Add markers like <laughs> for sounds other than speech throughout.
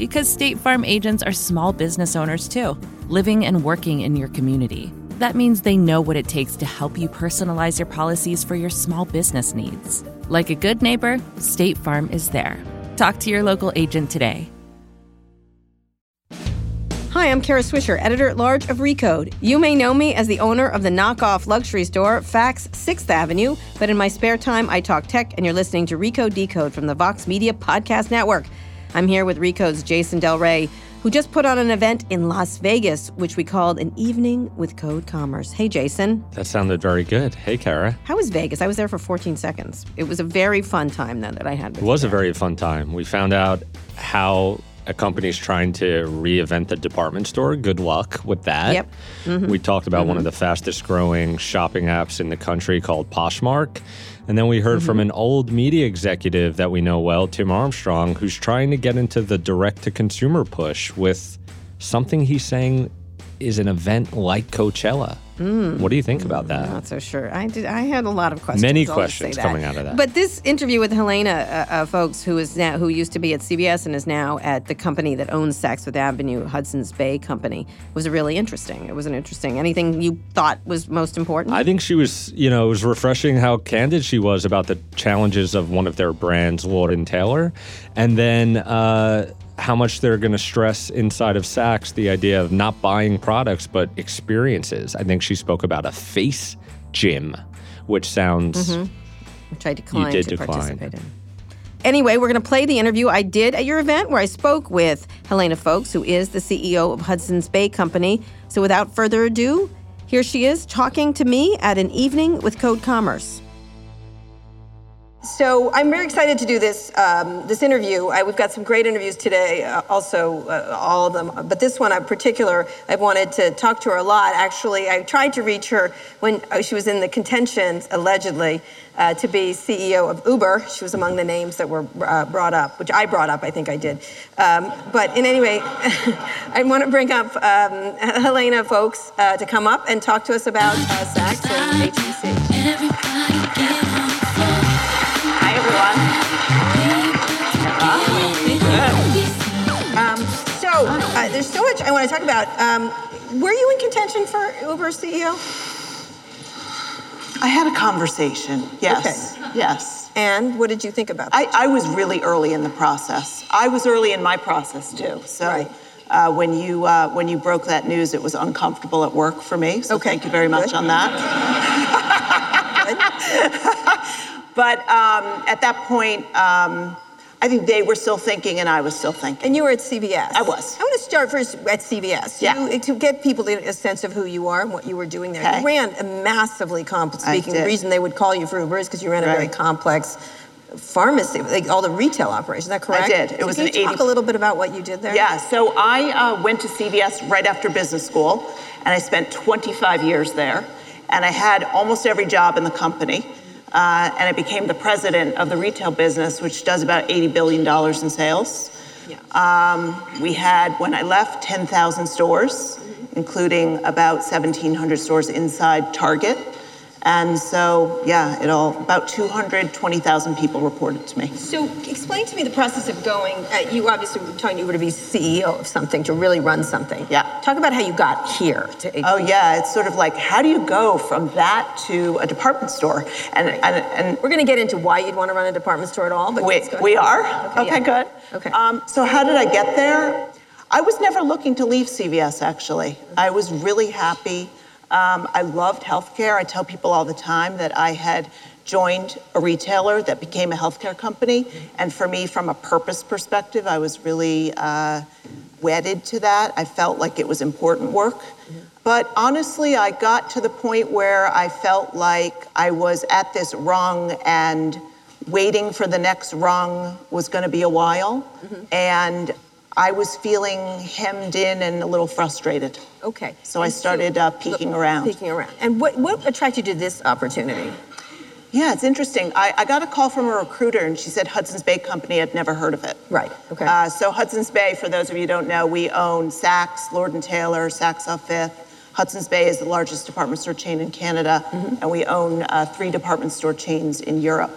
Because State Farm agents are small business owners too, living and working in your community. That means they know what it takes to help you personalize your policies for your small business needs. Like a good neighbor, State Farm is there. Talk to your local agent today. Hi, I'm Kara Swisher, editor at large of Recode. You may know me as the owner of the knockoff luxury store Fax 6th Avenue, but in my spare time, I talk tech, and you're listening to Recode Decode from the Vox Media Podcast Network. I'm here with Recode's Jason Del Rey, who just put on an event in Las Vegas, which we called an evening with Code Commerce. Hey, Jason. That sounded very good. Hey, Kara. How was Vegas? I was there for 14 seconds. It was a very fun time then that I had. it was a very fun time. We found out how a company's trying to reinvent the department store. Good luck with that. Yep. Mm-hmm. We talked about mm-hmm. one of the fastest growing shopping apps in the country called Poshmark. And then we heard mm-hmm. from an old media executive that we know well, Tim Armstrong, who's trying to get into the direct to consumer push with something he's saying is an event like Coachella. Mm. What do you think about that? I'm not so sure. I did. I had a lot of questions. Many questions coming out of that. But this interview with Helena, uh, uh, Foulkes, who is now who used to be at CVS and is now at the company that owns Saks Fifth Avenue, Hudson's Bay Company, was really interesting. It was an interesting. Anything you thought was most important? I think she was. You know, it was refreshing how candid she was about the challenges of one of their brands, Lord and Taylor, and then. Uh, how much they're going to stress inside of Saks the idea of not buying products but experiences. I think she spoke about a face gym, which sounds. Mm-hmm. Which I declined to decline. participate in. Anyway, we're going to play the interview I did at your event where I spoke with Helena Foulkes, who is the CEO of Hudson's Bay Company. So without further ado, here she is talking to me at an evening with Code Commerce. So I'm very excited to do this um, this interview. I, we've got some great interviews today, uh, also uh, all of them. But this one in particular, I've wanted to talk to her a lot. Actually, I tried to reach her when uh, she was in the contention, allegedly, uh, to be CEO of Uber. She was among the names that were uh, brought up, which I brought up. I think I did. Um, but in any way, <laughs> I want to bring up um, Helena Foulkes uh, to come up and talk to us about Saks and HBC there's so much I want to talk about. Um, were you in contention for Uber CEO? I had a conversation. Yes. Okay. Yes. And what did you think about that? I, I, was really early in the process. I was early in my process too. So right. uh, when you uh, when you broke that news, it was uncomfortable at work for me. So okay. thank you very much Good. on that. <laughs> <laughs> but um, at that point. Um, I think they were still thinking and I was still thinking. And you were at CVS. I was. I want to start first at CVS. Yeah. You, to get people a sense of who you are and what you were doing there. Okay. You ran a massively complex, speaking, the reason they would call you for Uber is because you ran a right. very complex pharmacy, like all the retail operations. Is that correct? I did. It so was can an you talk 80... a little bit about what you did there? Yeah. So I uh, went to CVS right after business school, and I spent 25 years there, and I had almost every job in the company. Uh, and I became the president of the retail business, which does about $80 billion in sales. Yeah. Um, we had, when I left, 10,000 stores, mm-hmm. including about 1,700 stores inside Target. And so, yeah, it all about 220,000 people reported to me. So, explain to me the process of going. Uh, you obviously were telling you were to be CEO of something, to really run something. Yeah. Talk about how you got here. To, oh, yeah. It's sort of like, how do you go from that to a department store? And, right. and, and we're going to get into why you'd want to run a department store at all. But we, we are? Okay, okay yeah. good. Okay. Um, so, how did I get there? I was never looking to leave CVS. actually. I was really happy. Um, I loved healthcare. I tell people all the time that I had joined a retailer that became a healthcare company. And for me, from a purpose perspective, I was really uh, wedded to that. I felt like it was important work. But honestly, I got to the point where I felt like I was at this rung and waiting for the next rung was going to be a while. Mm-hmm. And I was feeling hemmed in and a little frustrated. Okay. So and I started so, uh, peeking around. Peeking around. And what, what attracted you to this opportunity? Yeah, it's interesting. I, I, got a call from a recruiter and she said Hudson's Bay Company. I'd never heard of it. Right. Okay. Uh, so Hudson's Bay, for those of you who don't know, we own Saks, Lord and Taylor, Saks off Fifth. Hudson's Bay is the largest department store chain in Canada, mm-hmm. and we own uh, three department store chains in Europe.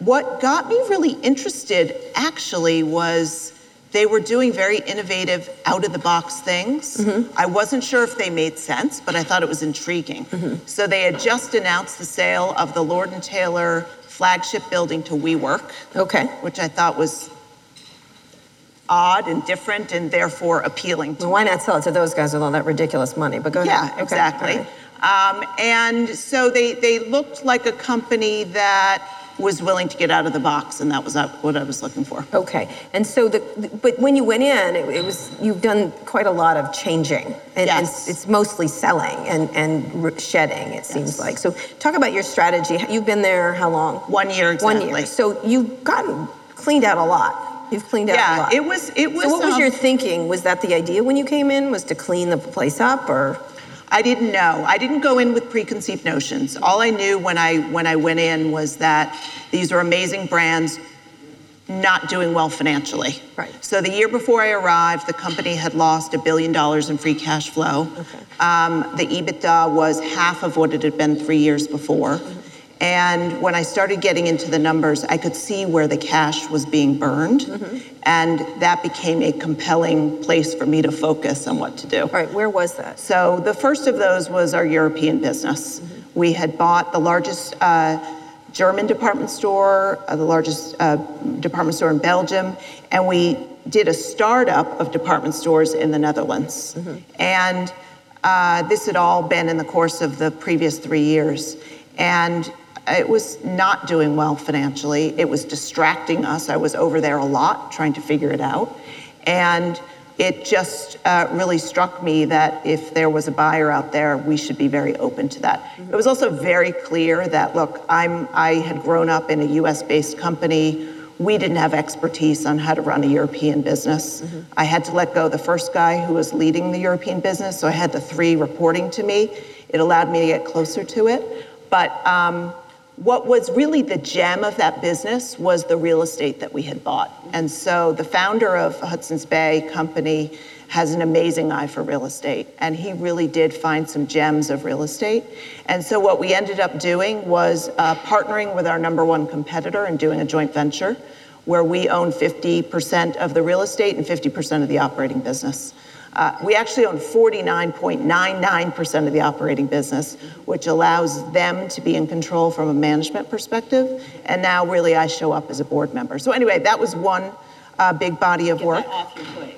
What got me really interested, actually, was they were doing very innovative, out of the box things. Mm-hmm. I wasn't sure if they made sense, but I thought it was intriguing. Mm-hmm. So they had just announced the sale of the Lord and Taylor flagship building to WeWork. Okay. Which I thought was odd and different and therefore appealing. Well, why not sell it to those guys with all that ridiculous money? But go ahead. Yeah, exactly. Um, and so they, they looked like a company that was willing to get out of the box, and that was what I was looking for. Okay, and so the, but when you went in, it, it was you've done quite a lot of changing, and, yes. and it's mostly selling and and shedding. It yes. seems like. So talk about your strategy. You've been there how long? One year exactly. One year. So you've gotten cleaned out a lot. You've cleaned out yeah, a lot. it was it was. So what was um, your thinking? Was that the idea when you came in? Was to clean the place up, or? I didn't know. I didn't go in with preconceived notions. All I knew when I when I went in was that these are amazing brands not doing well financially. Right. So the year before I arrived, the company had lost a billion dollars in free cash flow. Okay. Um, the EBITDA was half of what it had been three years before. Mm-hmm. And when I started getting into the numbers, I could see where the cash was being burned. Mm-hmm. And that became a compelling place for me to focus on what to do. All right, where was that? So the first of those was our European business. Mm-hmm. We had bought the largest uh, German department store, uh, the largest uh, department store in Belgium, and we did a startup of department stores in the Netherlands. Mm-hmm. And uh, this had all been in the course of the previous three years. And it was not doing well financially. It was distracting us. I was over there a lot trying to figure it out. And it just uh, really struck me that if there was a buyer out there, we should be very open to that. Mm-hmm. It was also very clear that, look, I'm, I had grown up in a US based company. We didn't have expertise on how to run a European business. Mm-hmm. I had to let go the first guy who was leading the European business, so I had the three reporting to me. It allowed me to get closer to it. But um, what was really the gem of that business was the real estate that we had bought. And so the founder of Hudson's Bay Company has an amazing eye for real estate. And he really did find some gems of real estate. And so what we ended up doing was uh, partnering with our number one competitor and doing a joint venture where we own 50% of the real estate and 50% of the operating business. Uh, we actually own 49.99% of the operating business, which allows them to be in control from a management perspective. And now, really, I show up as a board member. So, anyway, that was one uh, big body of get work.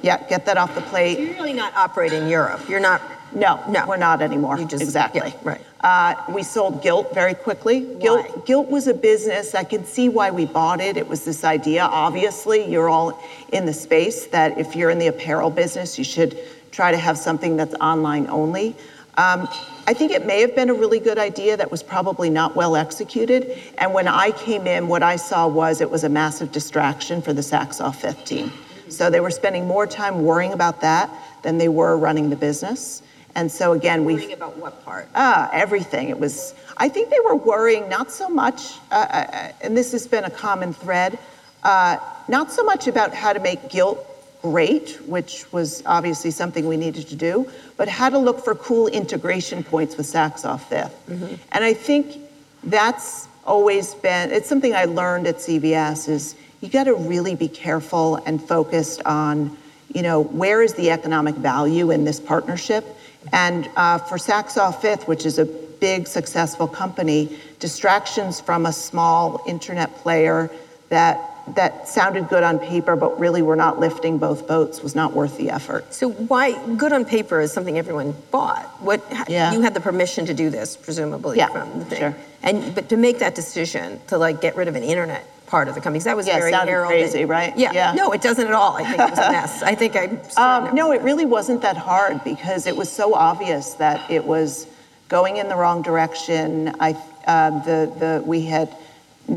Yeah, get that off the plate. So you're really not operating Europe. You're not. No, no, we're not anymore. Just, exactly. Yeah, right. Uh, we sold Gilt very quickly. Why? Gilt, Gilt was a business. I can see why we bought it. It was this idea. Obviously, you're all in the space that if you're in the apparel business, you should try to have something that's online only. Um, I think it may have been a really good idea that was probably not well executed. And when I came in, what I saw was it was a massive distraction for the Fifth team. So they were spending more time worrying about that than they were running the business. And so again, we worrying about what part? Ah, everything. It was. I think they were worrying not so much, uh, uh, uh, and this has been a common thread, uh, not so much about how to make Gilt great, which was obviously something we needed to do, but how to look for cool integration points with Saks Off 5th mm-hmm. And I think that's always been. It's something I learned at CVS is you got to really be careful and focused on, you know, where is the economic value in this partnership and uh, for Saks Off Fifth, which is a big, successful company, distractions from a small internet player that that sounded good on paper, but really were not lifting both boats, was not worth the effort. So why good on paper is something everyone bought? What Yeah. you had the permission to do this, presumably Yeah, from the thing. sure. And but to make that decision to like get rid of an internet part of the company, that was Yeah, very heralded. crazy, right? Yeah. Yeah. No, it doesn't at all. I think it was a mess. I think I. <laughs> Um, no, it really wasn't that hard because it was so obvious that it was going in the wrong direction. I, uh, the, the, we had,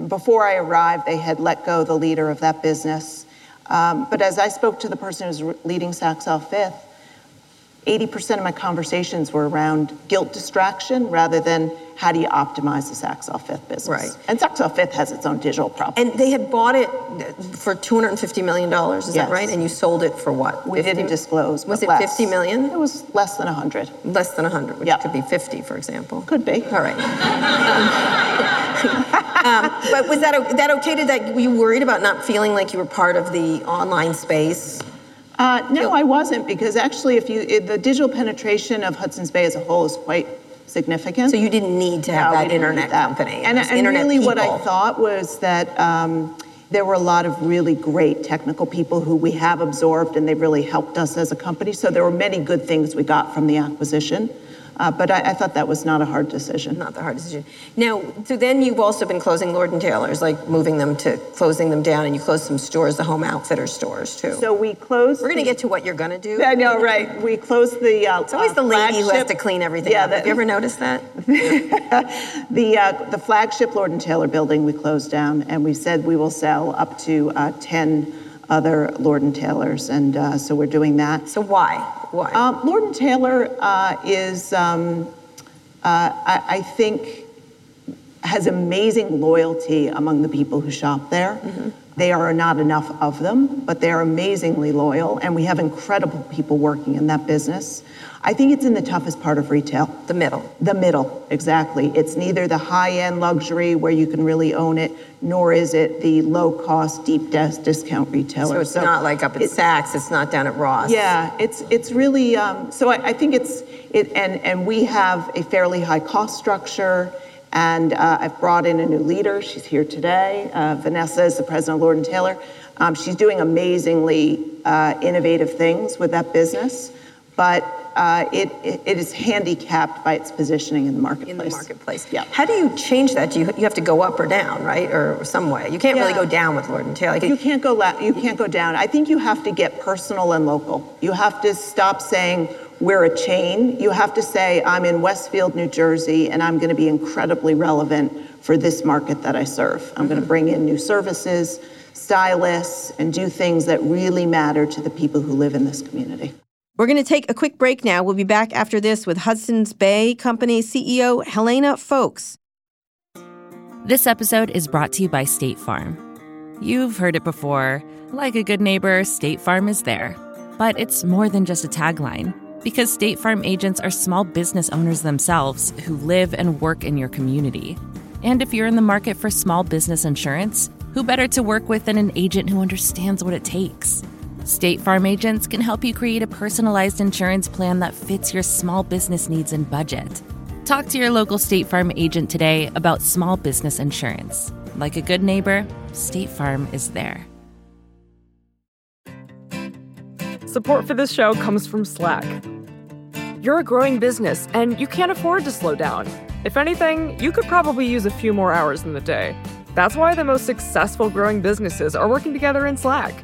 before I arrived, they had let go the leader of that business. Um, but as I spoke to the person who's leading Saks Fifth, 80% of my conversations were around Gilt distraction rather than how do you optimize the Saks Fifth business. Right. And Saks Fifth has its own digital problem. And they had bought it for two hundred and fifty million dollars. Is Yes. that right? And you sold it for what? we 50? didn't disclose. Was it less. fifty million? It was less than 100. Less than 100, which Yeah. could be 50, for example. Could be. All right. um, but was that, that okay? Did that, were you worried about not feeling like you were part of the online space? Uh, no, I wasn't because actually, if you it, the digital penetration of Hudson's Bay as a whole is quite significant. So you didn't need to have No, that internet that. company. And, and internet really, what I thought was that um, there were a lot of really great technical people who we have absorbed, and they really helped us as a company. So there were many good things we got from the acquisition. Uh, but I, I thought that was not a hard decision. Not the hard decision. Now, so then you've also been closing Lord and Taylor's, like moving them to closing them down, and you closed some stores, the home outfitter stores too. So we closed. we're going to get to what you're going to do. I know, right? We closed the. Uh, It's always the lady who has to clean everything Yeah, up. Have you ever noticed that? <laughs> The, uh, the flagship Lord and Taylor building we closed down, and we said we will sell up to uh, 10 other Lord and Taylors, and uh, so we're doing that. So why? Why? Um, Lord and Taylor uh, is, um, uh, I, I think, has amazing loyalty among the people who shop there. They are not enough of them, but they are amazingly loyal, and we have incredible people working in that business. I think it's in the toughest part of retail. the middle. The middle, exactly. It's neither the high end luxury where you can really own it, nor is it the low cost, deep dis- discount retailer. So it's not like up at it- Saks. It's not down at Ross. yeah, it's it's really um, so. I, I think it's it, and and we have a fairly high cost structure, and uh, I've brought in a new leader. She's here today. Uh, Vanessa is the president of Lord and Taylor. Um, she's doing amazingly uh, innovative things with that business, but uh, it, it is handicapped by its positioning in the marketplace. in the marketplace. Yeah. How do you change that? Do you, you have to go up or down, right, or some way? You can't really go down with Lord and Taylor. Like, You can't go la- you can't go down. I think you have to get personal and local. You have to stop saying we're a chain. You have to say I'm in Westfield, New Jersey, and I'm going to be incredibly relevant for this market that I serve. I'm going to bring in new services, stylists, and do things that really matter to the people who live in this community. We're going to take a quick break now. We'll be back after this with Hudson's Bay Company CEO Helena Foulkes. This episode is brought to you by State Farm. You've heard it before. Like a good neighbor, State Farm is there. But it's more than just a tagline, because State Farm agents are small business owners themselves who live and work in your community. And if you're in the market for small business insurance, who better to work with than an agent who understands what it takes? State Farm agents can help you create a personalized insurance plan that fits your small business needs and budget. Talk to your local State Farm agent today about small business insurance. Like a good neighbor, State Farm is there. Support for this show comes from Slack. You're a growing business and you can't afford to slow down. If anything, you could probably use a few more hours in the day. That's why the most successful growing businesses are working together in Slack.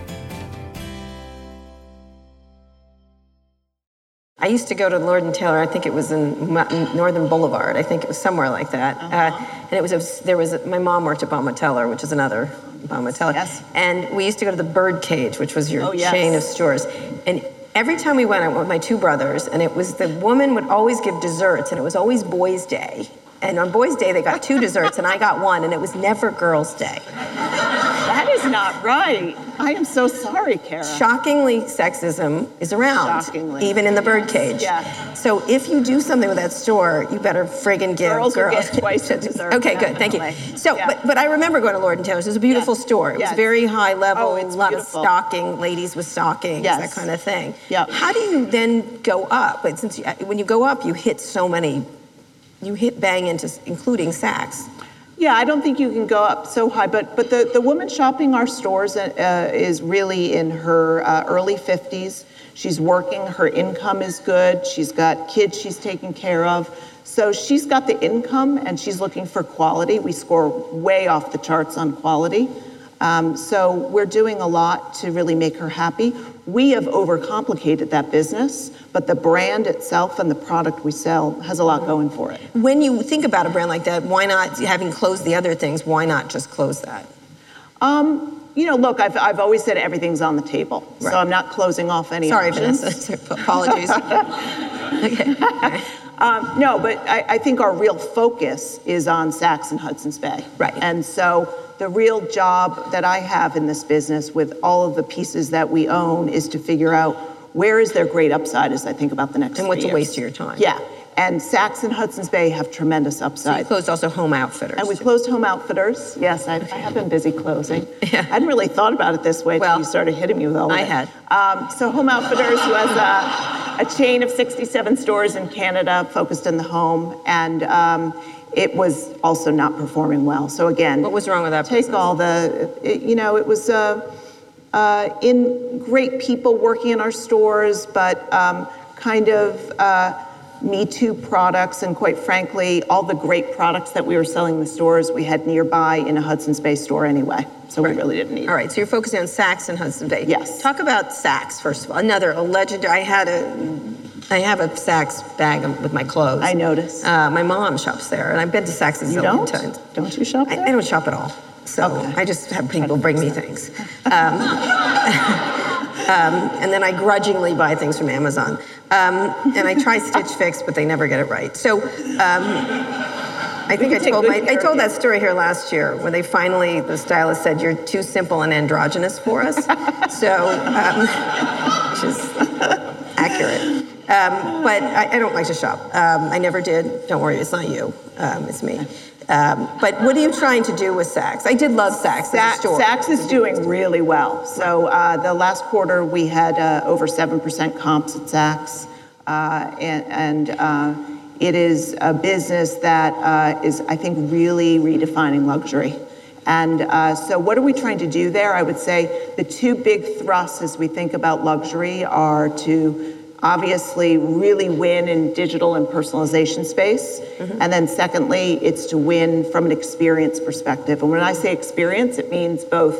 I used to go to Lord and Taylor. I think it was in Northern Boulevard. I think it was somewhere like that. uh and it was a, there was a, my mom worked at Bonwit Teller, which is another Bonwit Teller. Yes. And we used to go to the Bird Cage, which was your Oh, yes. chain of stores. And every time we went, I went with my two brothers, and it was the woman would always give desserts, and it was always Boys' Day. And on Boys' Day, they got two desserts, and I got one, and it was never Girls' Day. That is not right. I am so sorry, Kara. Shockingly, sexism is around, Shockingly. even in the birdcage. Yeah. So if you do something with that store, you better friggin' give Girls get twice what <laughs> deserved, Okay, good, thank you. So, Yeah. but, but I remember going to Lord and Taylor's. It was a beautiful Yes. store. It was very high level, Oh, it's a lot beautiful. of stocking, ladies with stockings, Yes. that kind of thing. Yep. How do you then go up? But since you, when you go up, you hit so many, you hit bang into, including Saks. Yeah, I don't think you can go up so high, but but the, the woman shopping our stores uh, is really in her uh, early 50s. She's working, her income is good, she's got kids she's taking care of. So she's got the income and she's looking for quality. We score way off the charts on quality. Um, so we're doing a lot to really make her happy. We have overcomplicated that business, but the brand itself and the product we sell has a lot going for it. When you think about a brand like that, why not, having closed the other things, why not just close that? Um, you know, look, I've, I've always said everything's on the table, Right. so I'm not closing off any Sorry, options. Vanessa. <laughs> Apologies. <laughs> okay. Um, no, but I, I think our real focus is on Saks and Hudson's Bay. Right. And so the real job that I have in this business with all of the pieces that we own is to figure out where is there great upside as I think about the next And what's a waste of your time. Yeah. And Saks and Hudson's Bay have tremendous So you upside. closed also Home Outfitters. And we closed Home Outfitters. Yes, I, I have been busy closing. <laughs> I hadn't really thought about it this way until Well, you started hitting me with all of I it. had. Um, so Home Outfitters was a, a chain of 67 stores in Canada focused in the home, and um, it was also not performing well. So again, What was wrong with that Take business? all the, it- you know, it was uh, uh, in great people working in our stores, but um, kind of. Uh, me Too products, and quite frankly, all the great products that we were selling in the stores, we had nearby in a Hudson's Bay store anyway. So we really didn't need All right, so you're focusing on Saks and Hudson Bay. Yes. Talk about Saks first of all. Another a legendary. I had a, I have a Saks bag with my clothes. I notice. Uh, my mom shops there, and I've been to Saks a You zillion don't? times. Don't you shop I, there? I don't shop at all. So Okay. I just have people bring me things. Um, <laughs> um, and then I grudgingly buy things from Amazon. Um, and I try Stitch Fix, but they never get it right. So um, I think I told my, I told that story here last year when they finally, the stylist said, You're too simple and androgynous for us. so, um, which is accurate. Um, but I, I don't like to shop. Um, I never did. Don't worry, it's not you. Um, it's me. Um, but what are you trying to do with Saks? I did love Saks Sa-. Saks is doing really well. So uh, the last quarter, we had uh, over 7% comps at Saks. Uh, and and uh, it is a business that uh, is, I think, really redefining luxury. And uh, so, what are we trying to do there? I would say the two big thrusts as we think about luxury are to obviously really win in digital and personalization space. And then secondly, it's to win from an experience perspective. And when I say experience, it means both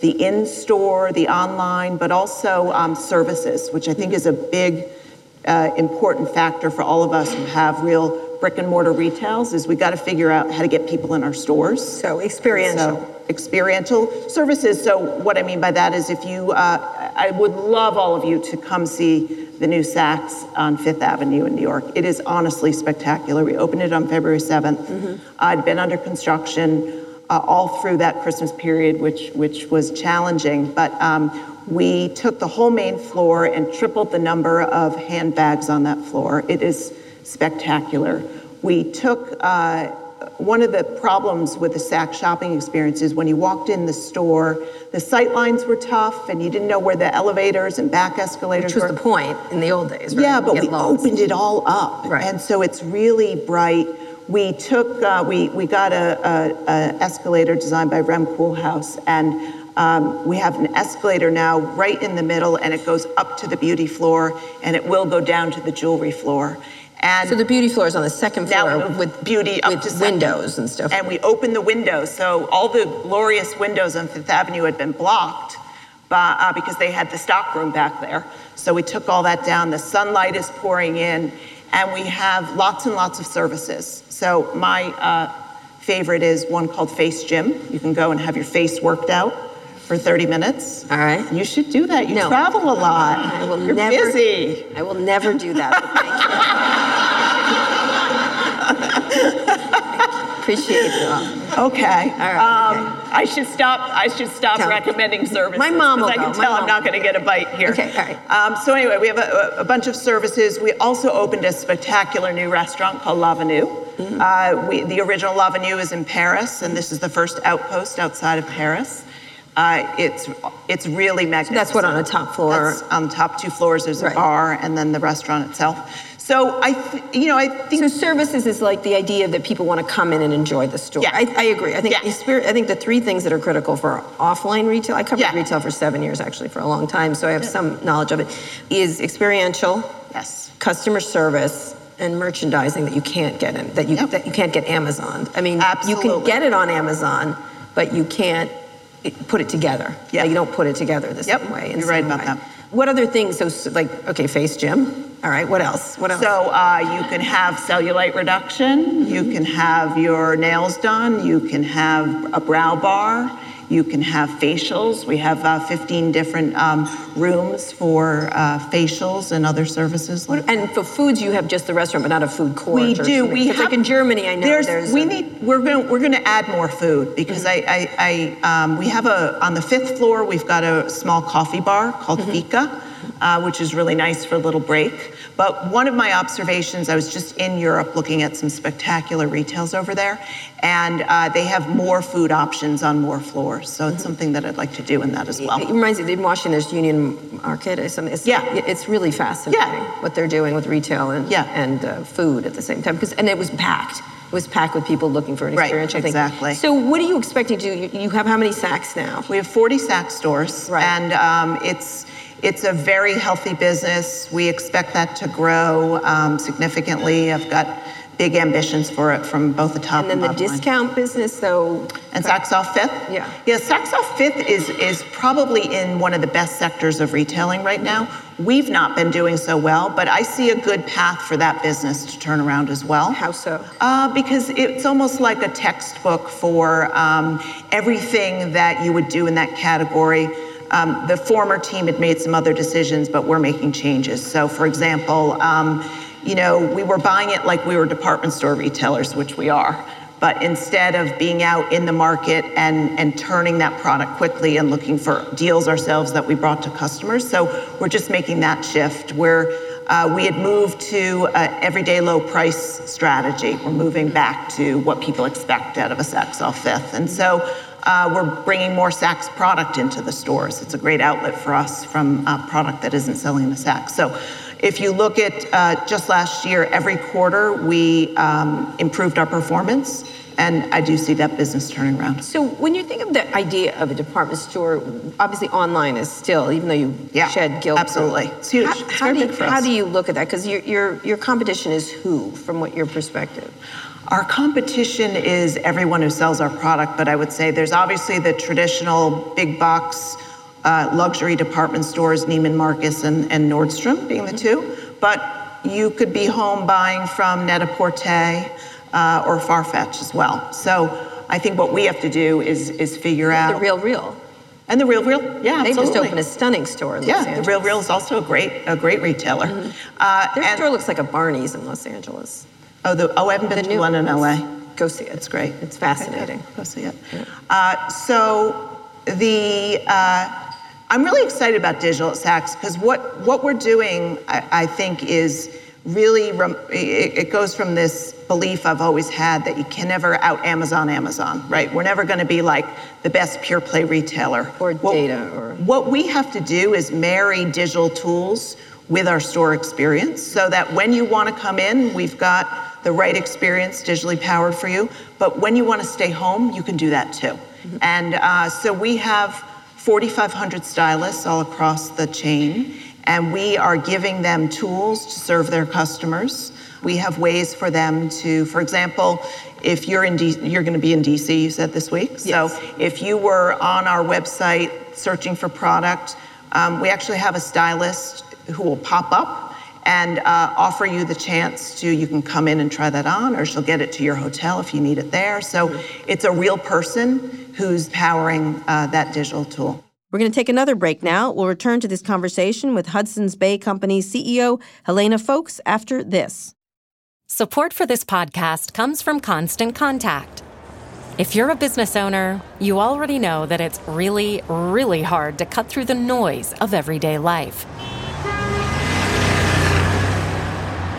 the in-store, the online, but also um, services, which I think is a big, uh, important factor for all of us who have real brick and mortar retails is we got to figure out how to get people in our stores. So experiential. So, experiential services. So what I mean by that is if you, uh, I would love all of you to come see the new Saks on Fifth Avenue in New York. It is honestly spectacular. We opened it on February 7th. I'd been under construction uh, all through that Christmas period, which, which was challenging. But um, we took the whole main floor and tripled the number of handbags on that floor. It is spectacular. We took uh, one of the problems with the Saks shopping experience is when you walked in the store, the sight lines were tough and you didn't know where the elevators and back escalators Which was were. the point in the old days, right? Yeah, but we opened it all up. Right. And so it's really bright. We took, uh, we, we got a, a, a escalator designed by Rem Koolhaas, and um, we have an escalator now right in the middle, and it goes up to the beauty floor, and it will go down to the jewelry floor. And So the beauty floor is on the second floor with beauty up with windows and stuff. And we opened the windows, so all the glorious windows on Fifth Avenue had been blocked by, uh, because they had the stockroom back there. So we took all that down. The sunlight is pouring in, and we have lots and lots of services. So my uh, favorite is one called Face Gym. You can go and have your face worked out for 30 minutes. All right. You should do that. You No. travel a lot. I will You're never. busy. I will never do that. but thank you. <laughs> Appreciate it. Okay. All right. Um, I should stop. I should stop Tell- recommending services. My mom will I can go. Tell I'm not going to get a bite here. Okay, all right. Um, so anyway, we have a, a bunch of services. We also opened a spectacular new restaurant called L'Avenue. Mm-hmm. Uh, we, the original L'Avenue is in Paris, and this is the first outpost outside of Paris. Uh, it's it's really magnificent. that's what, on the top floor? That's on the top two floors. There's Right. a bar, and then the restaurant itself. So I, th- you know, I think So services is like the idea that people want to come in and enjoy the store. Yeah. I, I agree. I think Yeah. the spirit, I think the three things that are critical for offline retail. I covered Yeah. retail for seven years actually for a long time, so I have some knowledge of it. Is experiential, yes. customer service, and merchandising that you can't get in that you Yep. that you can't get Amazon. I mean, Absolutely. you can get it on Amazon, but you can't put it together. Yeah. Like, you don't put it together the Yep. same way. You're right about way. that. What other things? So like okay, face gym. All right. What else? What else? So uh, you can have cellulite reduction, you can have your nails done, you can have a brow bar, you can have facials. We have uh, 15 different um, rooms for uh, facials and other services. Like And for foods, you have just the restaurant, but not a food court. we do. We have like in Germany. I know there's. we a- need. We're going. We're going to add more food because I. I. I um, we have a on the fifth floor. We've got a small coffee bar called Mm-hmm. Fika, uh, which is really nice for a little break. But one of my observations, I was just in Europe looking at some spectacular retails over there, and uh, they have more food options on more floors. So Mm-hmm. it's something that I'd like to do in that as well. It reminds me, in Washington, there's Union Market or something. It's, Yeah. It's really fascinating Yeah. what they're doing with retail and, Yeah. and uh, food at the same time. 'Cause- and it was packed. It was packed with people looking for an Right, experiential thing. exactly. So what are you expecting to do? You, have how many Saks now? We have 40 Saks stores, Right. and um, it's it's a very healthy business. We expect that to grow um, significantly. I've got big ambitions for it from both the top And then the bottom line. discount business, though. And Saks Off Fifth? Yeah. Yeah, Saks Off Fifth is, is probably in one of the best sectors of retailing right now. We've not been doing so well, but I see a good path for that business to turn around as well. How so? Uh, because it's almost like a textbook for um, everything that you would do in that category. Um, the former team had made some other decisions, but we're making changes. So, for example, um, you know, we were buying it like we were department store retailers, which we are. But instead of being out in the market and, and turning that product quickly and looking for deals ourselves that we brought to customers, so we're just making that shift where uh, we had moved to an everyday low price strategy. We're moving back to what people expect out of a Saks Fifth. And so uh, we're bringing more Saks product into the stores. It's a great outlet for us from a product that isn't selling the Saks. So if you look at uh, just last year, every quarter we um, improved our performance. And I do see that business turning around. So when you think of the idea of a department store, obviously online is still, even though you Yeah, shed Gilt. absolutely. It's huge. How, It's how very do you, big for how do you look at that? Because your, your, your competition is who, from what your perspective? Our competition is everyone who sells our product, but I would say there's obviously the traditional big box uh, luxury department stores, Neiman Marcus and, and Nordstrom being the two. But you could be home buying from Net-a-Porter uh, or Farfetch as well. So I think what we have to do is, is figure out. The Real Real. And the Real Real, yeah, They just opened a stunning store in Los Yeah, Angeles. the Real Real is also a great, a great retailer. Uh, Their and- store looks like a Barney's in Los Angeles. Oh, the, oh, I haven't been to new one in. LA. Go see it. It's great. It's fascinating. Okay. Go see it. Uh, so the uh, I'm really excited about digital at Saks because what what we're doing, I, I think, is really rem- it, it goes from this belief I've always had that you can never out Amazon Amazon, right? We're never going to be like the best pure play retailer Or What- data or- what we have to do is marry digital tools with our store experience so that when you want to come in, we've got the right experience digitally powered for you. But when you want to stay home, you can do that too. And uh, so we have 4,500 stylists all across the chain, and we are giving them tools to serve their customers. We have ways for them to, for example, if you're in D- you're going to be in DC, you said this week. So Yes. if you were on our website searching for product, um, we actually have a stylist who will pop up and uh, offer you the chance to, you can come in and try that on, or she'll get it to your hotel if you need it there. So it's a real person who's powering uh, that digital tool. We're going to take another break now. We'll return to this conversation with Hudson's Bay company CEO, Helena Foulkes, after this. Support for this podcast comes from Constant Contact. If you're a business owner, you already know that it's really, really hard to cut through the noise of everyday life.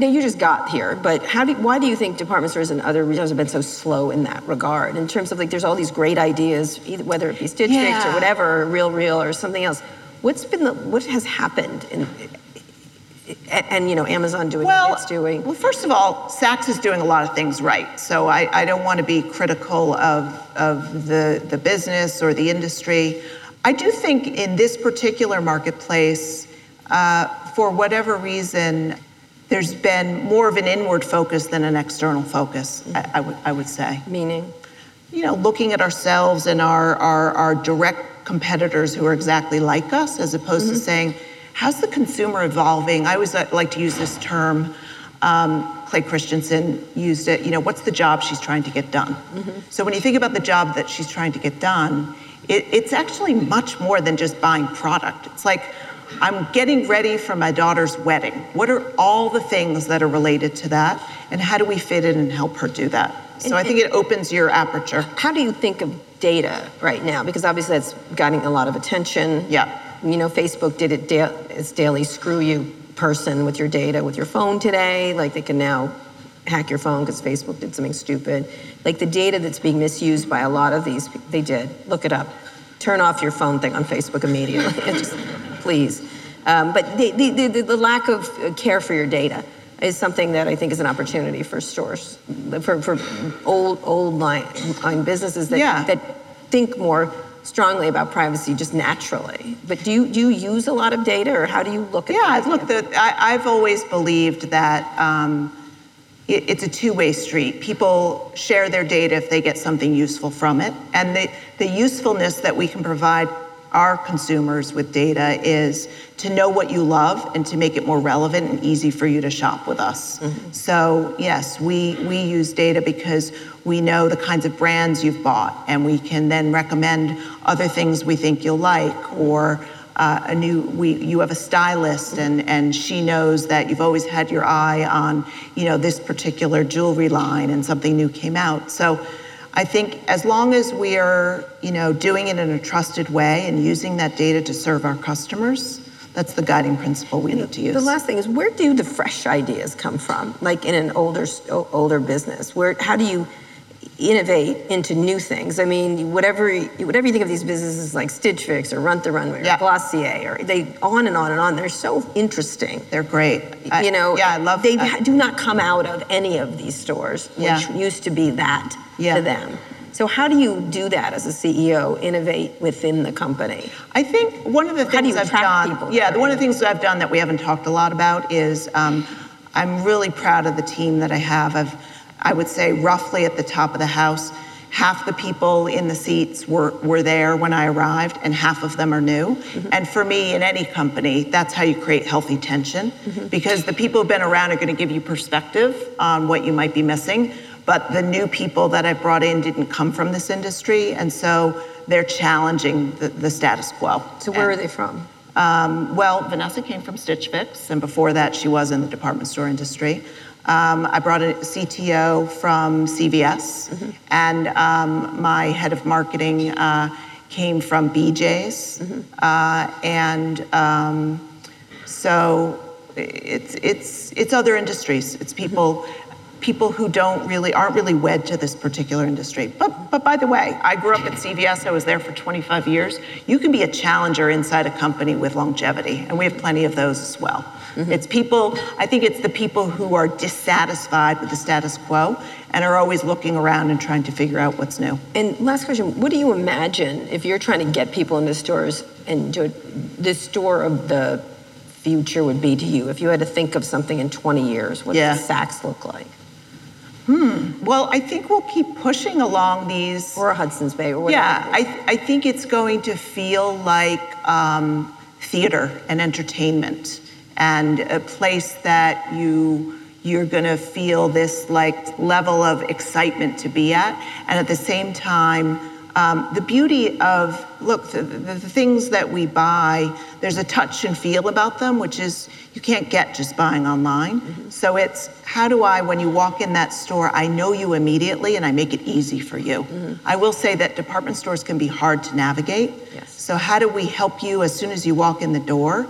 Now you just got here, but how do, why do you think department stores and other retailers have been so slow in that regard? In terms of like, there's all these great ideas, either, whether it be Stitch Fix or whatever, or Real Real or something else. What's been the, what has happened in, and, and you know, Amazon doing Well, what it's doing? well, first of all, Saks is doing a lot of things right. So I, I don't want to be critical of, of the, the business or the industry. I do think in this particular marketplace, uh, for whatever reason, there's been more of an inward focus than an external focus, I, I would, I would say. Meaning? you know, looking at ourselves and our, our, our direct competitors who are exactly like us, as opposed to mm-hmm. saying, how's the consumer evolving? I always uh, like to use this term. Um, Clay Christensen used it. You know, what's the job she's trying to get done? Mm-hmm. So when you think about the job that she's trying to get done, it, it's actually much more than just buying product. It's like I'm getting ready for my daughter's wedding. What are all the things that are related to that, and how do we fit in and help her do that? So I think it opens your aperture. How do you think of data right now? Because obviously that's getting a lot of attention. Yeah. You know, Facebook did it da- its daily screw you person with your data with your phone today. Like they can now hack your phone because Facebook did something stupid. Like the data that's being misused by a lot of these, they did. Look it up. Turn off your phone thing on Facebook immediately. Just, please. Um, but the, the, the, the lack of uh, care for your data is something that I think is an opportunity for stores, for, for old old line, line businesses that, Yeah. that think more strongly about privacy just naturally. But do you, do you use a lot of data or how do you look at Yeah, look, the, I, I've always believed that um, it's a two-way street. People share their data if they get something useful from it, and the, the usefulness that we can provide our consumers with data is to know what you love and to make it more relevant and easy for you to shop with us. Mm-hmm. So yes, we we use data because we know the kinds of brands you've bought, and we can then recommend other things we think you'll like or uh, a new we you have a stylist and and she knows that you've always had your eye on you know this particular jewelry line and something new came out so i think as long as we are you know doing it in a trusted way and using that data to serve our customers that's the guiding principle we need to use The last thing is where do the fresh ideas come from? Like in an older older business, where how do you innovate into new things? I mean, whatever whatever you think of these businesses like Stitch Fix or Rent the Runway or Yeah. Glossier or they on and on and on. They're so interesting. they're great I- you know, yeah i love they I- do not come out of any of these stores, which Yeah. used to be that Yeah. to them. So how do you do that as a CEO? Innovate within the company. I think one of the things I've done, people yeah, one of the things that I've done that we haven't talked a lot about is um, I'm really proud of the team that I have. I've, I would say roughly at the top of the house, half the people in the seats were, were there when I arrived, and half of them are new. Mm-hmm. And for me, in any company, that's how you create healthy tension, Mm-hmm. because the people who've been around are going to give you perspective on what you might be missing. But the new people that I brought in didn't come from this industry, and so they're challenging the, the status quo. So where are they from? um, well, Vanessa came from Stitch Fix, and before that, she was in the department store industry. Um, I brought a CTO from CVS, and um, my head of marketing uh, came from BJ's, uh, and um, so it's it's it's other industries. It's people people who don't really aren't really wed to this particular industry. But but by the way, I grew up at CVS. I was there for 25 years. You can be a challenger inside a company with longevity, and we have plenty of those as well. Mm-hmm. It's people, I think it's the people who are dissatisfied with the status quo and are always looking around and trying to figure out what's new. And last question, what do you imagine if you're trying to get people into stores and do the store of the future would be to you? If you had to think of something in 20 years, what yeah. does Saks look like? Hmm. Well, I think we'll keep pushing along these. Or Hudson's Bay, or whatever. Yeah, I, I think it's going to feel like um, theater and entertainment and a place that you you're going to feel this like level of excitement to be at and at the same time um, the beauty of look the, the, the, things that we buy there's a touch and feel about them which is you can't get just buying online mm-hmm. so it's how do i when you walk in that store i know you immediately and i make it easy for you mm-hmm. i will say that department stores can be hard to navigate yes. so how do we help you as soon as you walk in the door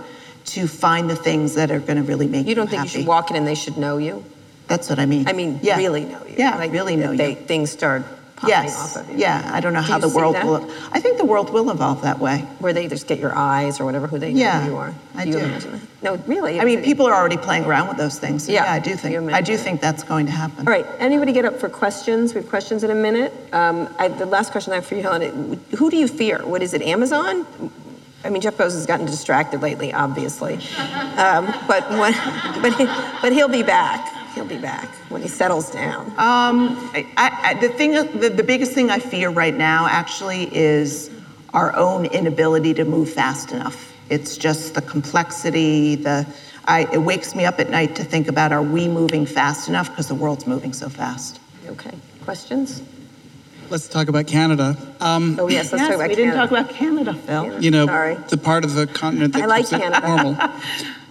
to find the things that are going to really make you. You don't think happy. you should walk in and they should know you that's what i mean i mean yeah. really know you yeah like really know they, you things start yes. off of you. Yeah, I don't know Do how the world that? will. I think the world will evolve that way. Where they just get your eyes or whatever, who they yeah, know you are. I do. do. imagine that? No, really. I mean, people are already playing around with those things. So yeah, yeah, I do think. I do think that's going to happen. All right. Anybody get up for questions? We have questions in a minute. Um, I, the last question I have for you, Helen. Who do you fear? What is it? Amazon? I mean, Jeff Bezos has gotten distracted lately, obviously, um, but when, but he, but he'll be back he'll be back when he settles down? Um, I, I, the thing, the, the biggest thing I fear right now actually is our own inability to move fast enough. It's just the complexity, the, I, it wakes me up at night to think about are we moving fast enough because the world's moving so fast. Okay, questions? Let's talk about Canada. Um, oh yes, let's yes, talk about we Canada. didn't talk about Canada, Phil. Canada. You know, Sorry. the part of the continent that I like keeps Canada. <laughs> normal.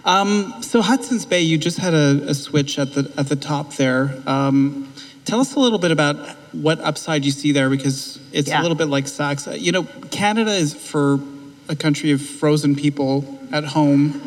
Um, so Hudson's Bay, you just had a, a, switch at the at the top there. Um, tell us a little bit about what upside you see there, because it's yeah. a little bit like Saks. You know, Canada is for a country of frozen people at home.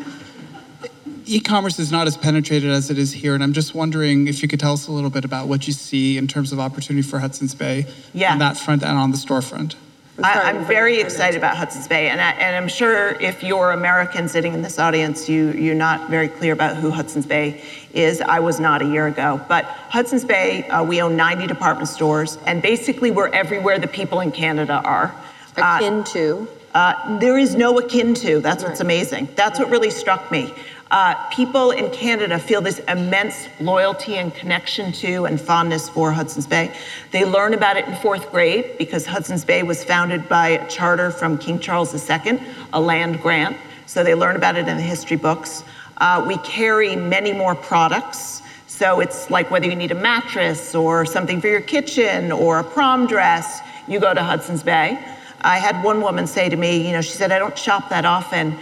E-commerce is not as penetrated as it is here, and I'm just wondering if you could tell us a little bit about what you see in terms of opportunity for Hudson's Bay yeah. on that front and on the storefront. I, am very excited about Hudson's Bay, and, I, and I'm sure if you're American sitting in this audience, you, you're not very clear about who Hudson's Bay is. I was not a year ago. But Hudson's Bay, uh, we own 90 department stores, and basically we're everywhere the people in Canada are. Akin uh, to? Uh, there is no akin to. That's right. what's amazing. That's what really struck me. Uh, people in Canada feel this immense loyalty and connection to and fondness for Hudson's Bay. They learn about it in fourth grade because Hudson's Bay was founded by a charter from King Charles II, a land grant. So they learn about it in the history books. Uh, we carry many more products. So it's like whether you need a mattress or something for your kitchen or a prom dress, you go to Hudson's Bay. I had one woman say to me, you know, she said, I don't shop that often.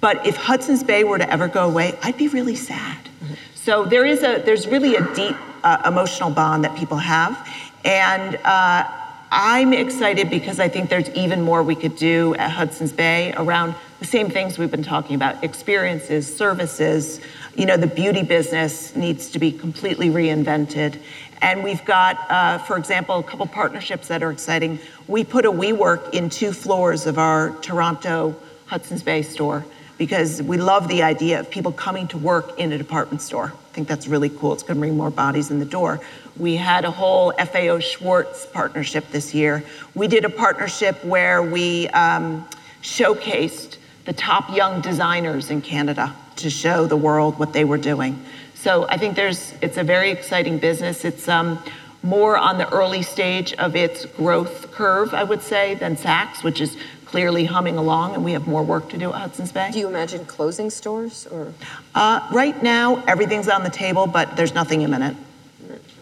But if Hudson's Bay were to ever go away, I'd be really sad. Mm-hmm. So there is a there's really a deep uh, emotional bond that people have, and uh, I'm excited because I think there's even more we could do at Hudson's Bay around the same things we've been talking about: experiences, services. You know, the beauty business needs to be completely reinvented. And we've got, uh, for example, a couple partnerships that are exciting. We put a WeWork in two floors of our Toronto Hudson's Bay store because we love the idea of people coming to work in a department store. I think that's really cool. It's going to bring more bodies in the door. We had a whole FAO Schwarz partnership this year. We did a partnership where we um, showcased the top young designers in Canada to show the world what they were doing. So I think there's it's a very exciting business. It's um, more on the early stage of its growth curve, I would say, than Saks, which is clearly humming along, and we have more work to do at Hudson's Bay. Do you imagine closing stores or? Uh, right now, everything's on the table, but there's nothing imminent.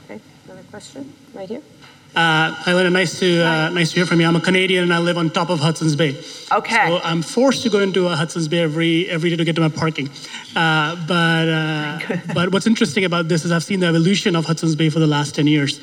Okay, another question right here. Uh, Elena, nice to uh, nice to hear from you. I'm a Canadian and I live on top of Hudson's Bay. Okay. So I'm forced to go into a Hudson's Bay every every day to get to my parking. Uh, but uh, <laughs> but what's interesting about this is I've seen the evolution of Hudson's Bay for the last 10 years.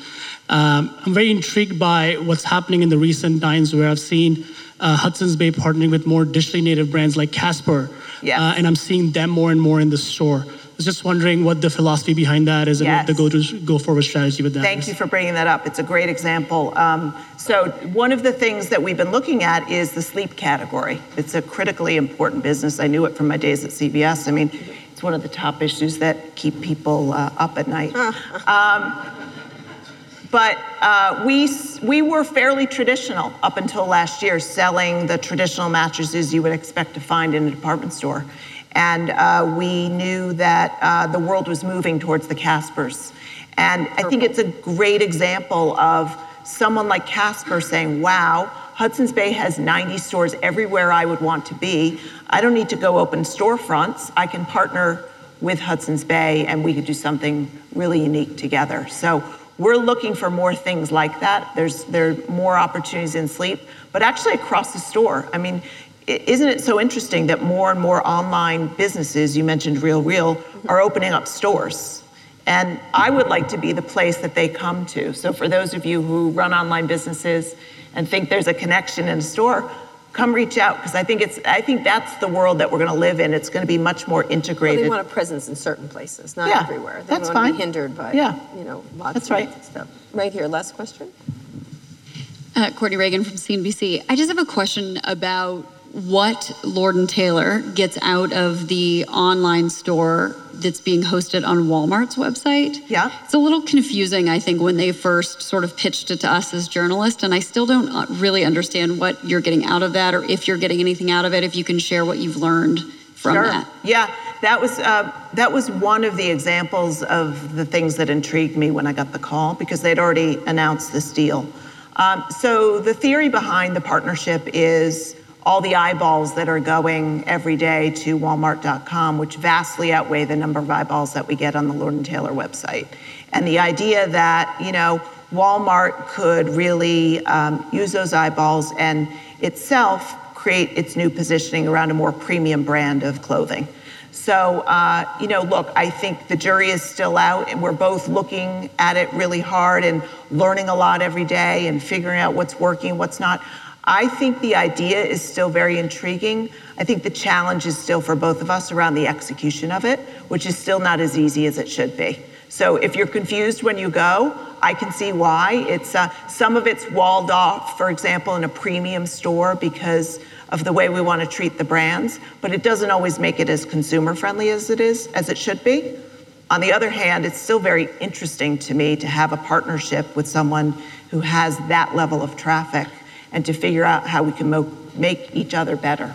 Um, I'm very intrigued by what's happening in the recent times where I've seen uh, Hudson's Bay partnering with more digitally native brands like Casper. Yeah. Uh, and I'm seeing them more and more in the store. I was just wondering what the philosophy behind that is and yes. what the go to go forward strategy with that. Thank is. you for bringing that up. It's a great example. Um, so one of the things that we've been looking at is the sleep category. It's a critically important business. I knew it from my days at CVS. I mean, it's one of the top issues that keep people uh, up at night. <laughs> Um, but uh, we, we were fairly traditional up until last year, selling the traditional mattresses you would expect to find in a department store. And uh, we knew that uh, the world was moving towards the Caspers. And I think it's a great example of someone like Casper saying, wow, Hudson's Bay has 90 stores everywhere I would want to be. I don't need to go open storefronts. I can partner with Hudson's Bay and we could do something really unique together. So we're looking for more things like that. There's there are more opportunities in sleep, but actually across the store. I mean, isn't it so interesting that more and more online businesses, you mentioned Real Real, mm-hmm. are opening up stores? And I would like to be the place that they come to. So for those of you who run online businesses and think there's a connection in a store, come reach out because I think it's I think that's the world that we're going to live in. It's going to be much more integrated. Well, they want a presence in certain places, not yeah, everywhere. They that's want fine. to be hindered by yeah. you know lots that's of right. stuff. Right here, last question. Uh, Courtney Reagan from CNBC. I just have a question about what Lord and Taylor gets out of the online store that's being hosted on Walmart's website. Yeah. It's a little confusing, I think, when they first sort of pitched it to us as journalists. And I still don't uh, really understand what you're getting out of that or if you're getting anything out of it, if you can share what you've learned from sure. that. Yeah, that was, uh, that was one of the examples of the things that intrigued me when I got the call because they'd already announced this deal. Um, so the theory behind the partnership is all the eyeballs that are going every day to walmart.com which vastly outweigh the number of eyeballs that we get on the lord taylor website. And the idea that you know walmart could really um, use those eyeballs and itself create its new positioning around a more premium brand of clothing. So uh, you know look i think the jury is still out. And we're both looking at it really hard and learning a lot every day and figuring out what's working what's not I think the idea is still very intriguing. I think the challenge is still for both of us around the execution of it, which is still not as easy as it should be. So if you're confused when you go, I can see why. It's uh, some of it's walled off, for example, in a premium store because of the way we want to treat the brands, but it doesn't always make it as consumer friendly as it is, as it should be. On the other hand, it's still very interesting to me to have a partnership with someone who has that level of traffic and to figure out how we can mo- make each other better.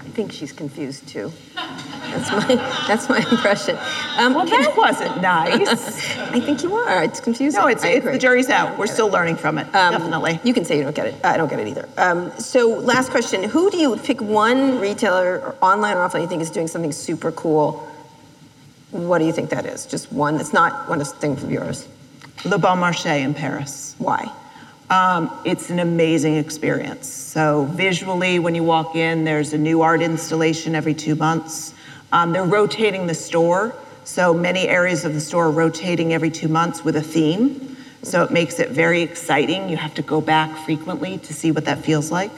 I think she's confused too. That's my that's my impression. Um, well, that wasn't nice. <laughs> I think you are. It's confusing. No, it's, it's the jury's out. We're still learning from it. Um, definitely. You can say you don't get it. I don't get it either. Um, so, last question: Who do you pick one retailer, or online or offline, you think is doing something super cool? What do you think that is? Just one that's not one thing of yours. Le Bon Marché in Paris. Why? Um, it's an amazing experience. So visually, when you walk in, there's a new art installation every two months. Um, they're rotating the store, so many areas of the store are rotating every two months with a theme. So it makes it very exciting. You have to go back frequently to see what that feels like.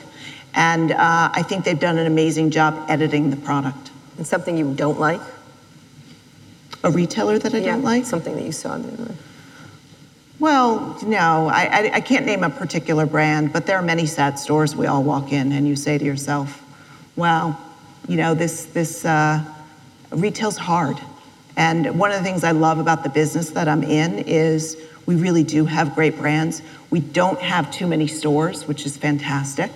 And uh, I think they've done an amazing job editing the product. And something you don't like? A retailer that I yeah, don't like? Something that you saw in the well, no, I, I, can't name a particular brand, but there are many sad stores we all walk in, and you say to yourself, "Wow, you know this this uh, retail's hard." And one of the things I love about the business that I'm in is we really do have great brands. We don't have too many stores, which is fantastic,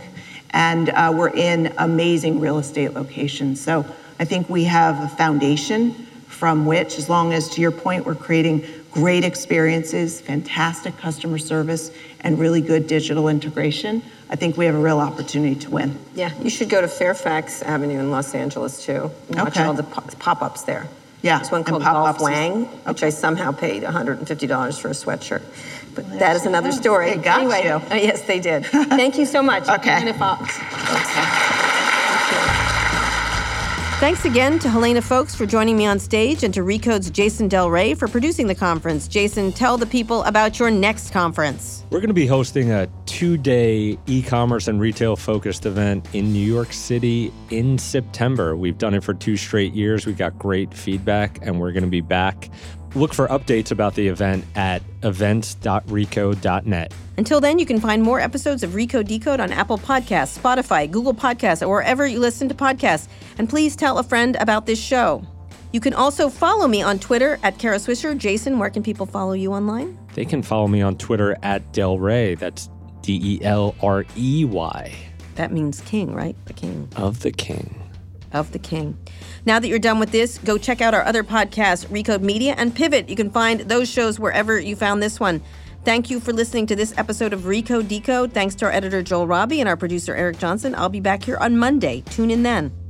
and uh, we're in amazing real estate locations. So I think we have a foundation from which, as long as to your point, we're creating great experiences, fantastic customer service, and really good digital integration, I think we have a real opportunity to win. Yeah, you should go to Fairfax Avenue in Los Angeles too. And watch all the pop ups there. Yeah. There's one called Golf Wang, okay. which I somehow paid $150 for a sweatshirt. But well, that is another story. They got anyway, you. Uh, <laughs> yes, they did. <laughs> Thank you so much. okay. Thanks again to Helena Foulkes for joining me on stage and to Recode's Jason Del Rey for producing the conference. Jason, tell the people about your next conference. We're going to be hosting a two day e commerce and retail focused event in New York City in September. We've done it for two straight years. We got great feedback, and we're going to be back. Look for updates about the event at events.recode.net. Until then, you can find more episodes of Recode Decode on Apple Podcasts, Spotify, Google Podcasts, or wherever you listen to podcasts. And please tell a friend about this show. You can also follow me on Twitter at Kara Swisher. Jason, where can people follow you online? They can follow me on Twitter at Del Rey. That's D E L R E Y. That means king, right? The king. Of the king. Of the king. Now that you're done with this, go check out our other podcasts, Recode Media and Pivot. You can find those shows wherever you found this one. Thank you for listening to this episode of Recode Decode. Thanks to our editor, Joel Robbie, and our producer, Eric Johnson. I'll be back here on Monday. Tune in then.